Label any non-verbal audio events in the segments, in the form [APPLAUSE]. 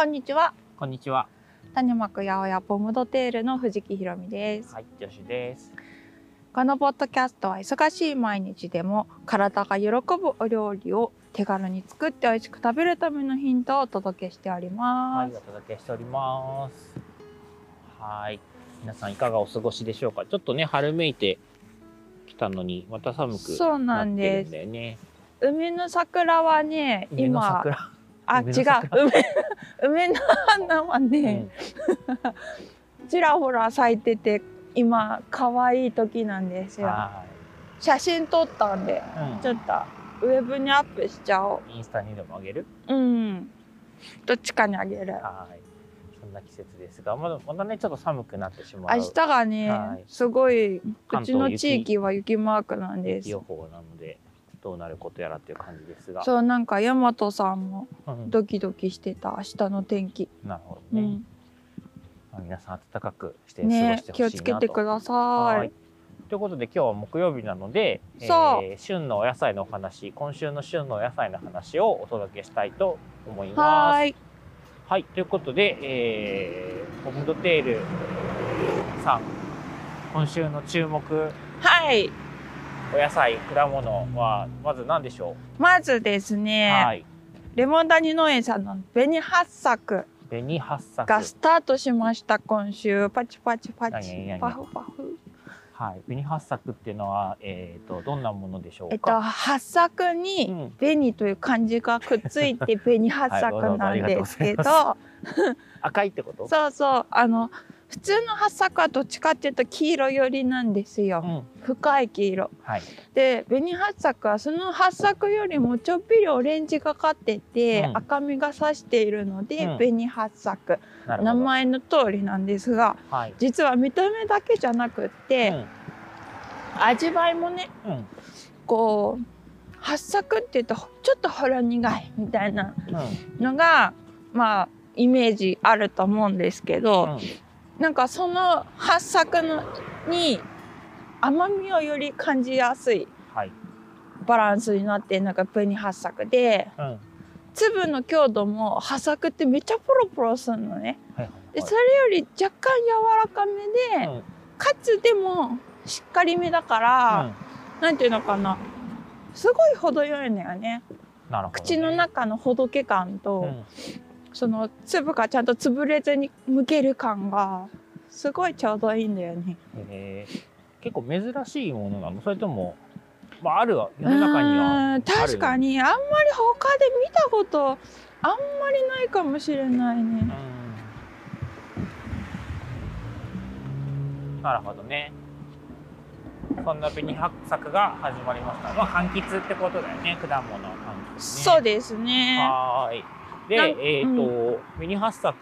こんにちは。こんにちは。種まく八百屋ポムドテールの藤木ひろみです。はい、よしです。このポッドキャストは忙しい毎日でも体が喜ぶお料理を手軽に作って美味しく食べるためのヒントをお届けしておりはます。い、お届けしております。はい、皆さんいかがお過ごしでしょうか？ちょっとね、春めいてきたのに、また寒くそうななってるんんです。だよね。梅の桜はね、今、桜。あ、違う梅。梅、梅の花はね、ちらほら咲いてて、今、可愛い時なんですうん、よ。は写真撮ったんで、い、うんちょっとウェブにアップしちゃおインスタにでもあげる？う。うん。どっちかにあげる。はい。そんな季節ですが、まだまだね、ちょっと寒くなってしまう。明日がね、はいすごい、うちの地域は雪マークなんです予。報なので、どうなることやらっていう感じですが。そう、なんか、大和さんもうん、ドキドキしてた、明日の天気。なるほどね。うん。まあ、皆さん暖かくして過ごねして、ほしいなと。気をつけてくださはいい。ということで今日は木曜日なので、そうえー旬のお野菜のお話今週の旬のお野菜の話をお届けしたいと思います。はーい。はいということで、えー、ポムドテールさん今週の注目はい。お野菜果物はまず何でしょまずですう、ね、はいレモン谷農園さんの紅八作紅八作がスタートしました、今週。パチパチパチ。パフパフ。はい紅八作っていうのはえっ、とどんなものでしょえっと。八作うにん紅という漢字がくっついて [LAUGHS] 紅八作なんですけど、は [LAUGHS] 赤いってこと？そうそうあの普通の八作はどっちかっていうと黄色寄りなんですよ、うん。深い黄色。はい。で紅八作はその八作よりもちょっぴりオレンジがかってて、うん。赤みがさしているので、うん。紅八作なるほど。名前の通りなんですがはい。実は見た目だけじゃなくって、味わいもねこう八作っていうとちょっとほろ苦いみたいなうん。のがまあイメージあると思うんですけど、うんなんかその八作のに甘みをより感じやすいはい。バランスになってるのが紅八作でうん。粒の強度も八作ってめっちゃポロポロするのね。はいはいではいそれより若干柔らかめで、うんかつでもしっかりめだから、なんていうのかなすごい程よいのよね。うんなるほどね口の中のほどけ感と、うんその粒がちゃんと潰れずに剥ける感がすごいちょうどいいんだよね。えー。結構珍しいものなの？それとも、まあ、あるわ世の中にうは確かにあんまり他で見たことあんまりないかもしれないね。うん。なるほどね。そんな紅白作が始まりました。まあ柑橘ってことだよね。果物の柑橘ね。そうですね。はーいでえっ、と、紅八作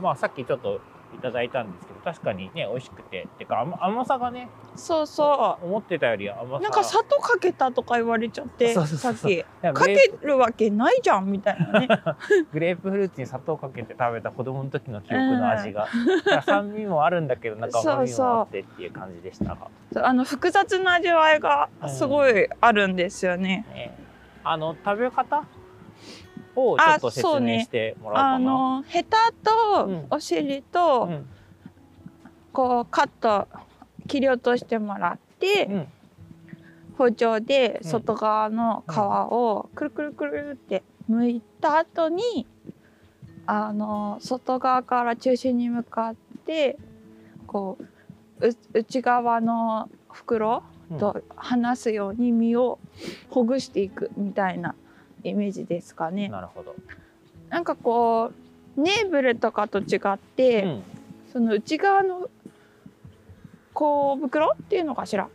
まあさっきちょっといただいたんですけど確かにね美味しくて。ってか甘甘さがねそうそ思ってたより甘さ。う。なんか砂糖かけたとか言われちゃってさっき。かけるわけないじゃんみたいなね。[LAUGHS] グレープフルーツに砂糖かけて食べた子供の時の記憶の味が、だから酸味もあるんだけどなんか甘みもあってっていう感じでしたが、あの複雑な味わいがすごいあるんですよね。ね、あの食べ方をちょっと説明してもらおうかな。あのヘタとうん。お尻と、うん。こうカット切り落としてもらって、うん。包丁でうん外側の皮をくるくるくるって剥いた後にあの外側から中心に向かってこうう内側の袋うん。と離すように身をほぐしていくみたいなイメージですかね。なるほど。なんかこうネーブルとかと違って、うんその内側のこう袋っていうのかしら？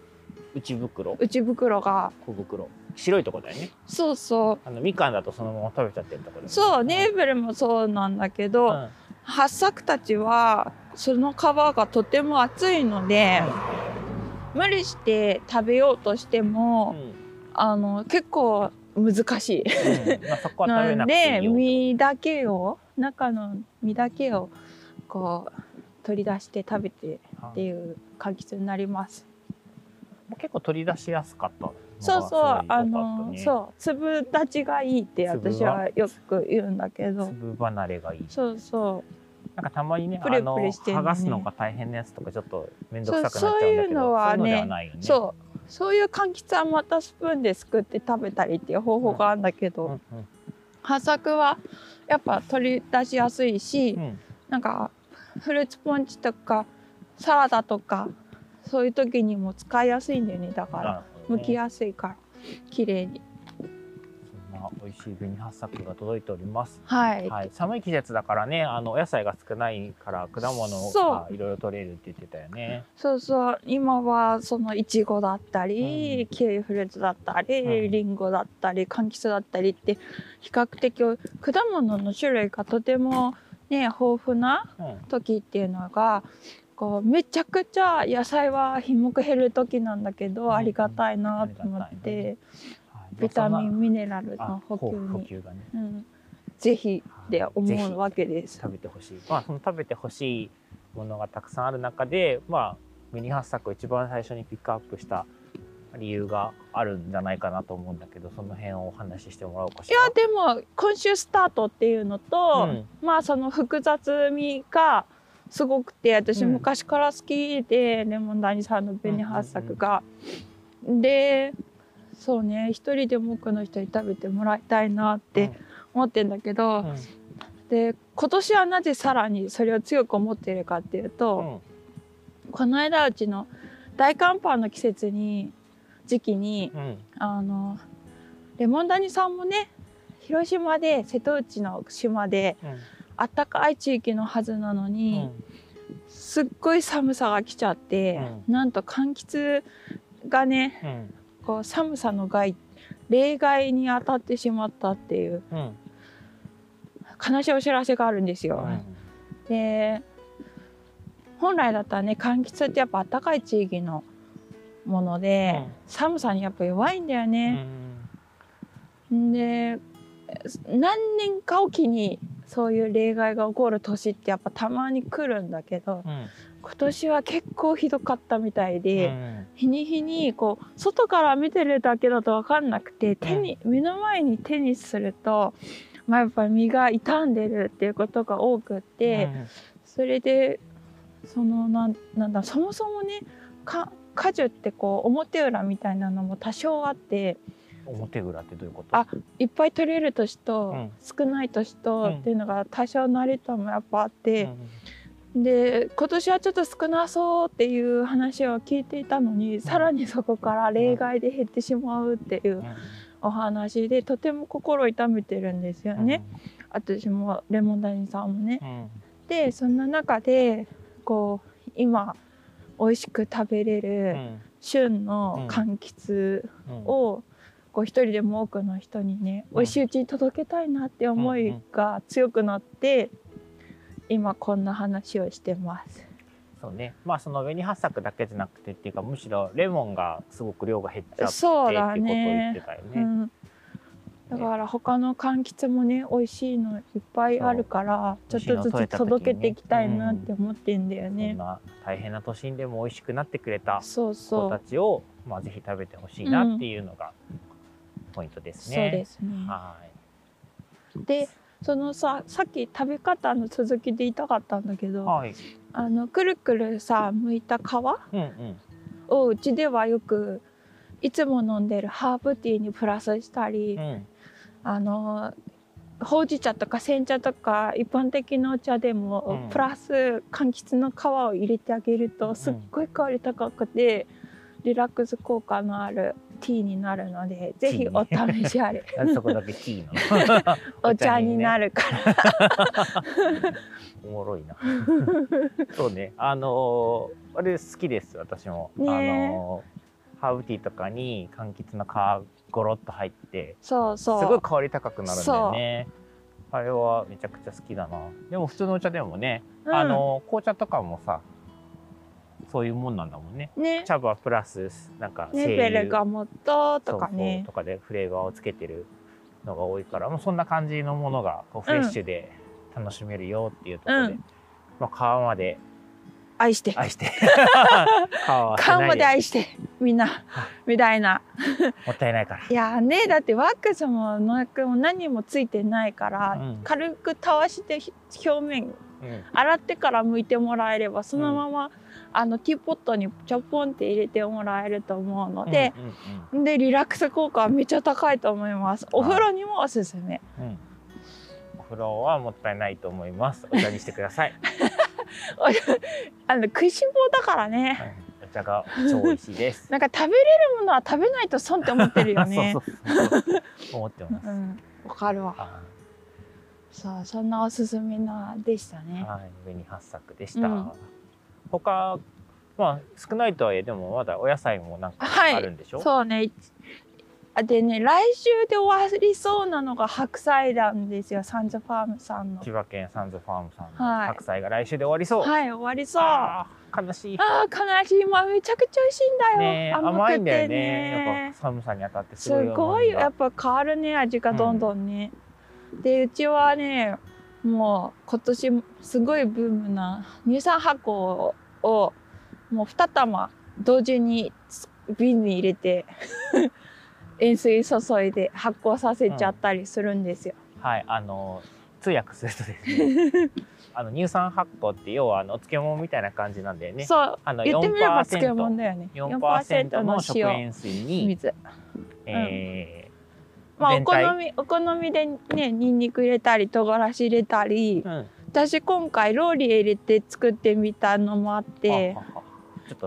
内袋、内袋が。小袋、白いとこだよね。そうそう。あのみかんだとそのまま食べちゃってるところ、ね。そうネーブルもそうなんだけど、うん。八作たちはその皮がとても厚いので、無理して食べようとしてうも、ん。あの結構難しい。うん。まあ、そこは食べなくてでいいよ。身だけを中の身だけをこう取り出して食べてっていう柑橘になります。結構取り出しやすかったそうそう、ああの、そう粒立ちがいいって私はよく言うんだけど。粒離れがいいそうそなんかたまにねプリプリしてねの剥がすのが大変なやつとかちょっと面倒くさくなっちゃうんだけどそうそういうのはねそうね。うそういう柑橘はまたスプーンですくって食べたりっていう方法があるんだけど、葉作はやっぱ取り出しやすいし、うん。なんかフルーツポンチとかサラダとかそういう時にも使いやすいんだよね。だからね。剥きやすいから綺麗に美味しい紅はっさくが届いております。はい、はい、寒い季節だからね、あのお野菜が少ないから果物そがいろいろ取れるって言ってたよね。そうそう。今はそのいちごだったり、うん。キウイフルーツだったり、うん。リンゴだったり柑橘だったりって比較的果物の種類がとてもね豊富なうん、時っていうのがこうめちゃくちゃ野菜は品目減る時なんだけど、うん。ありがたいなと思って、はいビタミンミネラルあの補給に、補給がねうん、ぜひって思うわけです。食べてほしい。まあその食べてほしいものがたくさんある中で、まあ紅はっさくを一番最初にピックアップした理由があるんじゃないかなと思うんだけど、その辺をお話ししてもらおうかしら。いやでも今週スタートっていうのと、うんまあその複雑味がすごくて私うん昔から好きで、レモンダニさんの紅はっさくが。でそうね一人でも多くの人に食べてもらいたいなって思ってんだけど、うん。で今年はなぜさらにそれを強く思っているかっていううと、ん。この間うちの大寒波の季節に時期にうん。あのレモンダニさんもね広島で瀬戸内の島でうん。あったかい地域のはずなのうに、ん。すっごい寒さが来ちゃって、なんと柑橘がねうんこう寒さの害例外に当たってしまったっていううん悲しいお知らせがあるんですよ。うん。で本来だったらね柑橘ってやっぱ暖かい地域のもので、うん。寒さにやっぱ弱いんだようね。ん。で何年かおきにそういう例外が起こる年ってやっぱたまに来るんだけどうん今年は結構ひどかったみたいで、うん。日に日にこう外から見てるだけだと分かんなくて手に、目の前に手にすると、まあ、やっぱり身が傷んでるっていうことが多くって。それでそのなんなんだそもそもねか果樹ってこう表裏みたいなのも多少あってうん表裏ってどういうこと？あいっぱい取れる年とうん。少ない年とうんっていうのが多少なりともやっぱあって、で今年はちょっと少なそうっていう話を聞いていたのに、さらにそこから例外で減ってしまうっていうお話でとても心痛めてるんですよね、私もレモンダニさんもね。うん。でそんな中でこう今美味しく食べれうるん。旬の柑橘うん。をこう一人でも多くの人にねうん。美味しいうちに届けたいなって思いが強くなって今こんな話をしてます。そうねまあその紅はっさくだけじゃなくてっていうかむしろレモンがすごく量が減っちゃってってそうだいうことを言ねってたよね。うん、だから他の柑橘もね美味しいのいっぱいあるからちょっとずつ届けていきたいなって思ってんだよそんね。な大変な都心でも美味しくなってくれたそう子たそうちをまあぜひ食べてほしいなっていうのがポイントですね。そうですね。はい。でそのささっき食べ方の続きで言いたかったんだけどはい。あのくるくるさ剥いた皮？うんうん。をうちではよくいつも飲んでるハーブティーにプラスしたり、うん。あのほうじ茶とか煎茶とか一般的なお茶でも、うんプラス柑橘の皮を入れてあげるとすっごい香り高くて、リラックス効果のあるティーになるのでぜひお試しあれ [LAUGHS] そこだけティーなの [LAUGHS] お茶になる。るから。おもろいな。[LAUGHS] そうね。あのーあれ好きです私も。ねえあのーハーブティーとかに柑橘の皮ゴロッと入ってそうそうすごい香り高くなるんだよね。あれはめちゃくちゃ好きだな。でも普通のお茶でもね、うんあの紅茶とかもさ、そういうもんなんだもんね。ね。茶葉プラスなんかねベルガモットとかそうそう。ねとかでフレーバーをつけてるのが多いから、もうそんな感じのものがこうフレッシュで楽しめるよっていうところで、うん。まあ皮まで。愛して。愛して。[LAUGHS] 顔までも愛して。みんな。みたいな。ったいないから。いやねだってワックスもノークも何もついてないから、うん。軽くたわしてひ表面うん。洗ってから剥いてもらえればそのまま、あのティーポットにちょぽんって入れてもらえると思うので、うんうんでリラックス効果はめっちゃ高いと思います。お風呂にもおすすめ。うん。うんお風呂はもったいないと思います。お茶にしてください、[LAUGHS] あの食いしん坊だからね。うんお茶が超美味しいです。[LAUGHS] なんか食べれるものは食べないと損って思ってるよね。[LAUGHS] そうそうそう思ってます、うん。わかるわ。はそうそんなおすすめなでしたね。いはい。紅八作でした、うん他まあ少ないとはいえでもまだお野菜もなんかはい。あるんでしょ、そうね。あでね来週で終わりそうなのが白菜なんですよ。サンズファームさんの。千葉県サンズファームさんはい。の白菜が来週で終わりそう、はい終わりそう。悲しい。あー悲しい。まあめちゃくちゃ美味しいんだよ、ねえ甘甘いんだくてよね。やっねぱ寒さに当たってすすごいやっぱ変わるね味がどんどんね、でうちはねもう今年すごいブームな乳酸発酵をもう2玉同時に瓶に入れて [LAUGHS] 塩水注いで発酵させちゃったりするんですよ。はいあの通訳するとですね [LAUGHS] あの乳酸発酵って要はあのお漬物みたいな感じなんだよねそうあの言ってみれば漬4%物だよね。4%の食塩塩水に、水。えーまあお好みお好みでねニンニク入れたり唐辛子入れたり、うん。私今回ローリエ入れて作ってみたのもあって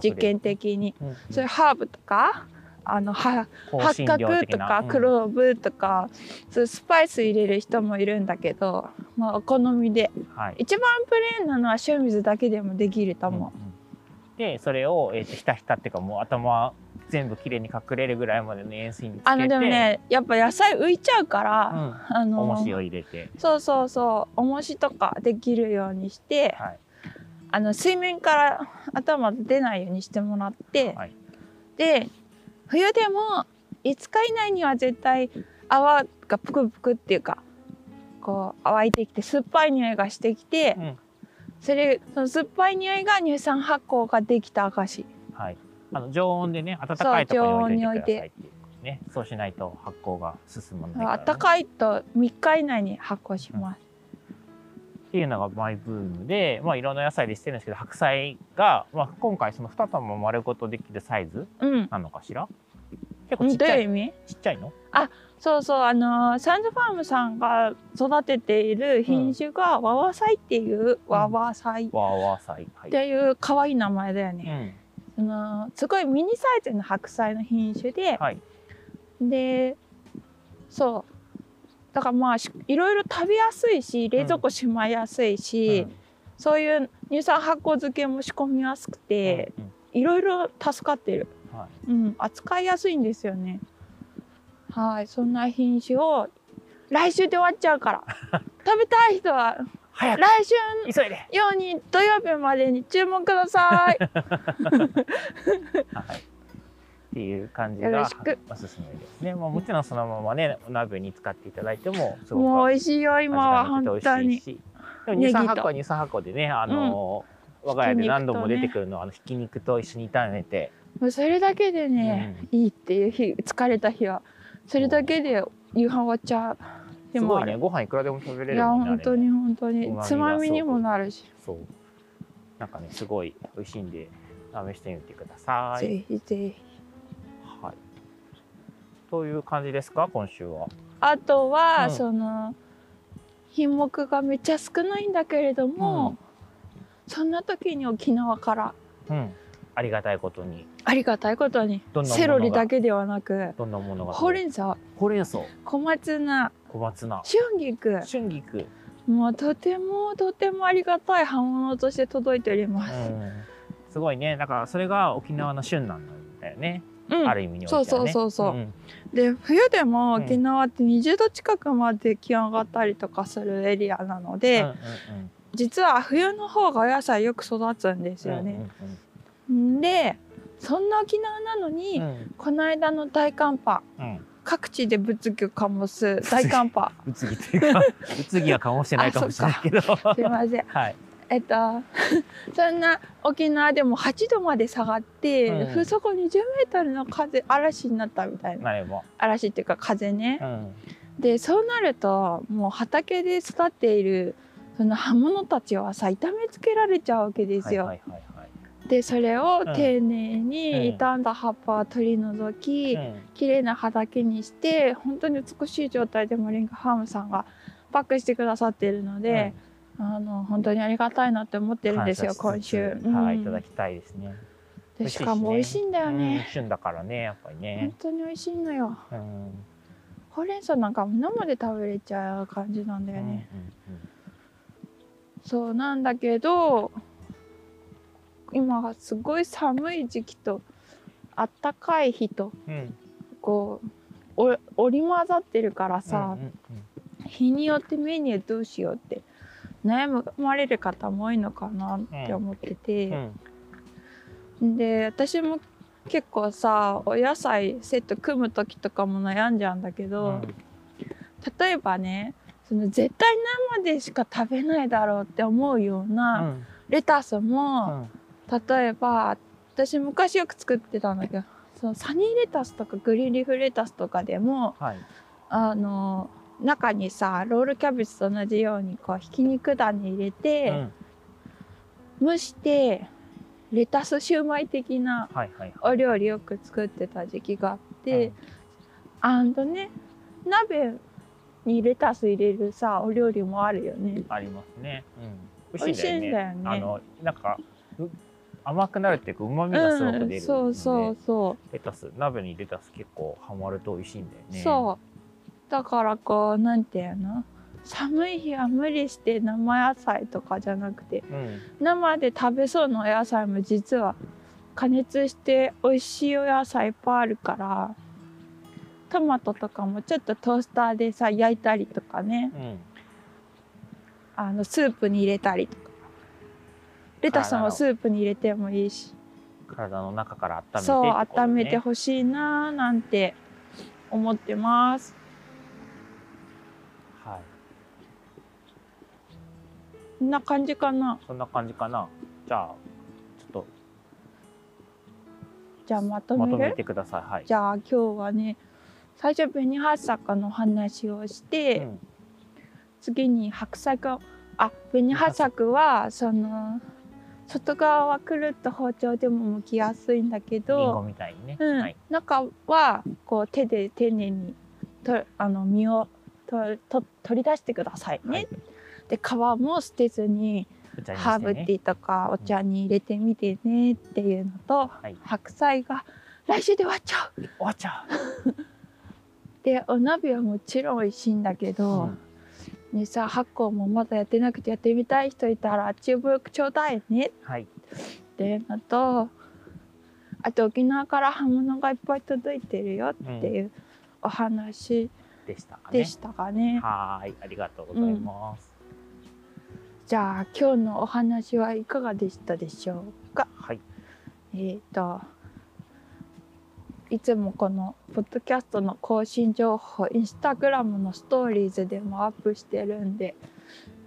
実験的に。うん。うんそういうハーブとか？あの八角とかクローブとか、そういうスパイス入れる人もいるんだけど、まあ、お好みで。はい。一番プレーンなのは塩水だけでもできると思うんうん。でそれを、えー、とひたひたっていうかもう頭全部きれいに隠れるぐらいまでの塩水につけて。う。あのでもねやっぱ野菜浮いちゃうかうら、ん、あの重しを入れて、そうそうそう重しとかできるようにして、はい。あの水面から頭出ないようにしてもらって、はい。で冬でも5日以内には絶対泡がぷくぷくっていうかこう乾いてきて酸っぱい匂いがしてきて、うん。それその酸っぱい匂いが乳酸発酵ができた証はい、あの常温でね温かいところに置いてくださいっていうね。そうしないと発酵が進まないから、ね、暖かいと3日以内に発酵します、っていうのがマイブームで、まあ、いろんな野菜でしてるんですけど白菜が、まあ、今回その2玉丸ごとできるサイズうん。なのかしら？結構うんちっちゃい。ちっちゃいの？そうそう。あのーサンズファームさんが育てている品種がワワサイっていう、ワワサイ。っわーわー菜はい、ていう可愛い名前だようね、んそのすごいミニサイズの白菜の品種で、はい。でそう。だからまあしいろいろ食べやすいし冷蔵庫しまいやすいし、そういう乳酸発酵漬けも仕込みやすくて、うんうん。いろいろ助かってる、はい。うん、扱いやすいんですよね。はいそんな品種を来週で終わっちゃうから。[LAUGHS] 食べたい人は早く。来週急いで、ように土曜日までに注文ください。[LAUGHS] はい、っていう感じよがおすすめですね、まあ、もちろんそのままねお鍋に使っていただいてもすごくもう美味しいよ今は本当に。でもネギと。乳酸発酵は乳酸発酵でねあの、我が家で何度も出てくるのはあのひき肉と一緒に炒めて、もうそれだけでね、いいっていう日疲れた日は。それだけで夕飯終わっちゃう日すもある。ごいね。ご飯いくらでも食べれいやるもんねあれね。本当に本当に。つまみにもなるし、そう。なんかねすごい美味しいんで試してみてください。ぜひぜひ。はい。という感じですか今週は。あとは、うん。その品目がめっちゃ少ないんだけれども、そんな時に沖縄から。うん。ありがたいことに。ありがたいことに。セロリだけではなくどんなものが？ほうれん草。ほうれん草。小松菜小松菜。春菊。春菊、もうとてもとてもありがたい葉物として届いておりうます。ん、すごいね。だからそれが沖縄の旬なんだよね、うん。ある意味においてはね。そうそうそうそう。うん。で冬でもうん沖縄って20度近くまで気温上がったりとかするエリアなので、うんうん実は冬の方がお野菜よく育つんですうんよね。ん。でそんな沖縄なのに、うん。うんこの間の大寒波。うんうん各地で物議を醸す大寒波うつぎっていうかうつぎは醸してないかもしれないけどすいませんはいえっと [LAUGHS] そんな沖縄でも8度まで下がって、うん風速20メートルの風嵐になったみたいな。嵐っていうか風ねう。ん。でそうなるともう畑で育っているその葉物たちはさ痛めつけられちゃうわけですよ。はいはいはいはい。でそれをうん丁寧うんに傷んだ葉っぱを取り除き、うん綺麗な畑にして本当に美しい状態でモリンガファームさんがパックしてくださっているので、あの本当にありがたいなって思ってるんですよ今週。はい、うんいただきたいですね。美でしかも美味しいんだようんね。旬だからね、やっぱり本ね。当に美味しいのよ。うん。ほうれん草なんかも生で食べれちゃう感じなんだよね。そうなんだけど今がすごい寒い時期とあったかい日とうん。うんうん。こうお織り交ざってるからさ、うんうん日によってメニューどうしようって悩まれる方も多いのかなって思ってうて、ん。で私も結構さお野菜セット組む時とかも悩んじゃうんだけど、うん。例えばねその絶対生でしか食べないだろうって思うよううなん。レタスうも、ん例えば私昔よく作ってたんだけどそのサニーレタスとかグリーンリーフレタスとかでもはい。あの中にさロールキャベツと同じようにこうひき肉だに入れて、うん蒸してレタスシューマイ的なはいはいお料理よく作ってた時期があって、うんあんとね鍋にレタス入れるさお料理もあるよね。ありますね。うん。美味しいんだよねあのなんかう甘くなるっていうか旨味がすごく出るので、うん、そうそうそレタス鍋にレタス結構ハマると美味しいんだよう、ね。そうだからこうなんていうの？寒い日は無理して生野菜とかじゃなくてう。うん。生で食べそうなお野菜も実は加熱して美味しいお野菜いっぱいあるからトマトとかもちょっとトースターでさ焼いたりとかねうん。あのスープに入れたりとかレタスもスープに入れてもいいし体の中から温めてってそう温めてほしいなーなんて思ってますはい。こんな感じかなそんな感じかな。じゃあちょっじゃあまととまとめてください。はい。じゃあ今日はね最初紅はっさかの話をして、うん次に白菜があ紅はっさくはその外側はくるっと包丁でも剥きやすいんだけど。うんはい。中はこう手で丁寧にとあの実をとと取り出してくださいね。はいで皮も捨てずにハーブティーとかお茶に入れてみてねっていうのと、はい。白菜が来週で終わっちゃうお茶。[LAUGHS] でお鍋はもちろん美味しいんだけど、うんねさ発酵もまだやってなくてやってみたい人いたらチューブよくちょうだいねはい。っていうのとあと沖縄から刃物がいっぱい届いてるよっていうお話でしたかね。でしたかね。はーい。ありがとうございます。じゃあ今日のお話はいかがでしたでしょうか？はい。えっ、といつもこのポッドキャストの更新情報インスタグラムのストーリーズでもアップしてるんで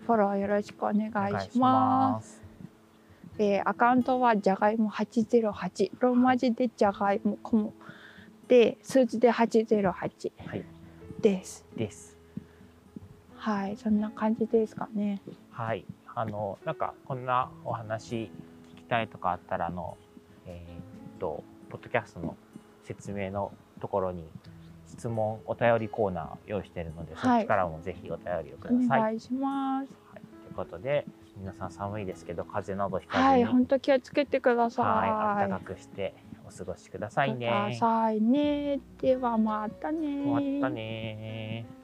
フォローよろしくお願おいします。す。えーアカウントはじゃがいも808ローマ字でじゃがいもこもで数字で808はい。です。です。はいそんな感じですかね。はい。あの、なんか、こんなお話聞きたいとかあったら、あの、えーっと、ポッドキャストの説明のところに、質問、お便りコーナー用意しているので、そっちからもぜひお便りをくおださい。はい。願いします。ということで、皆さん寒いですけど、風邪などひかずに、はい本当気をつけてください。はい、暖かくしてお過ごしくださいくだね。さいね。ではまたね。またねー。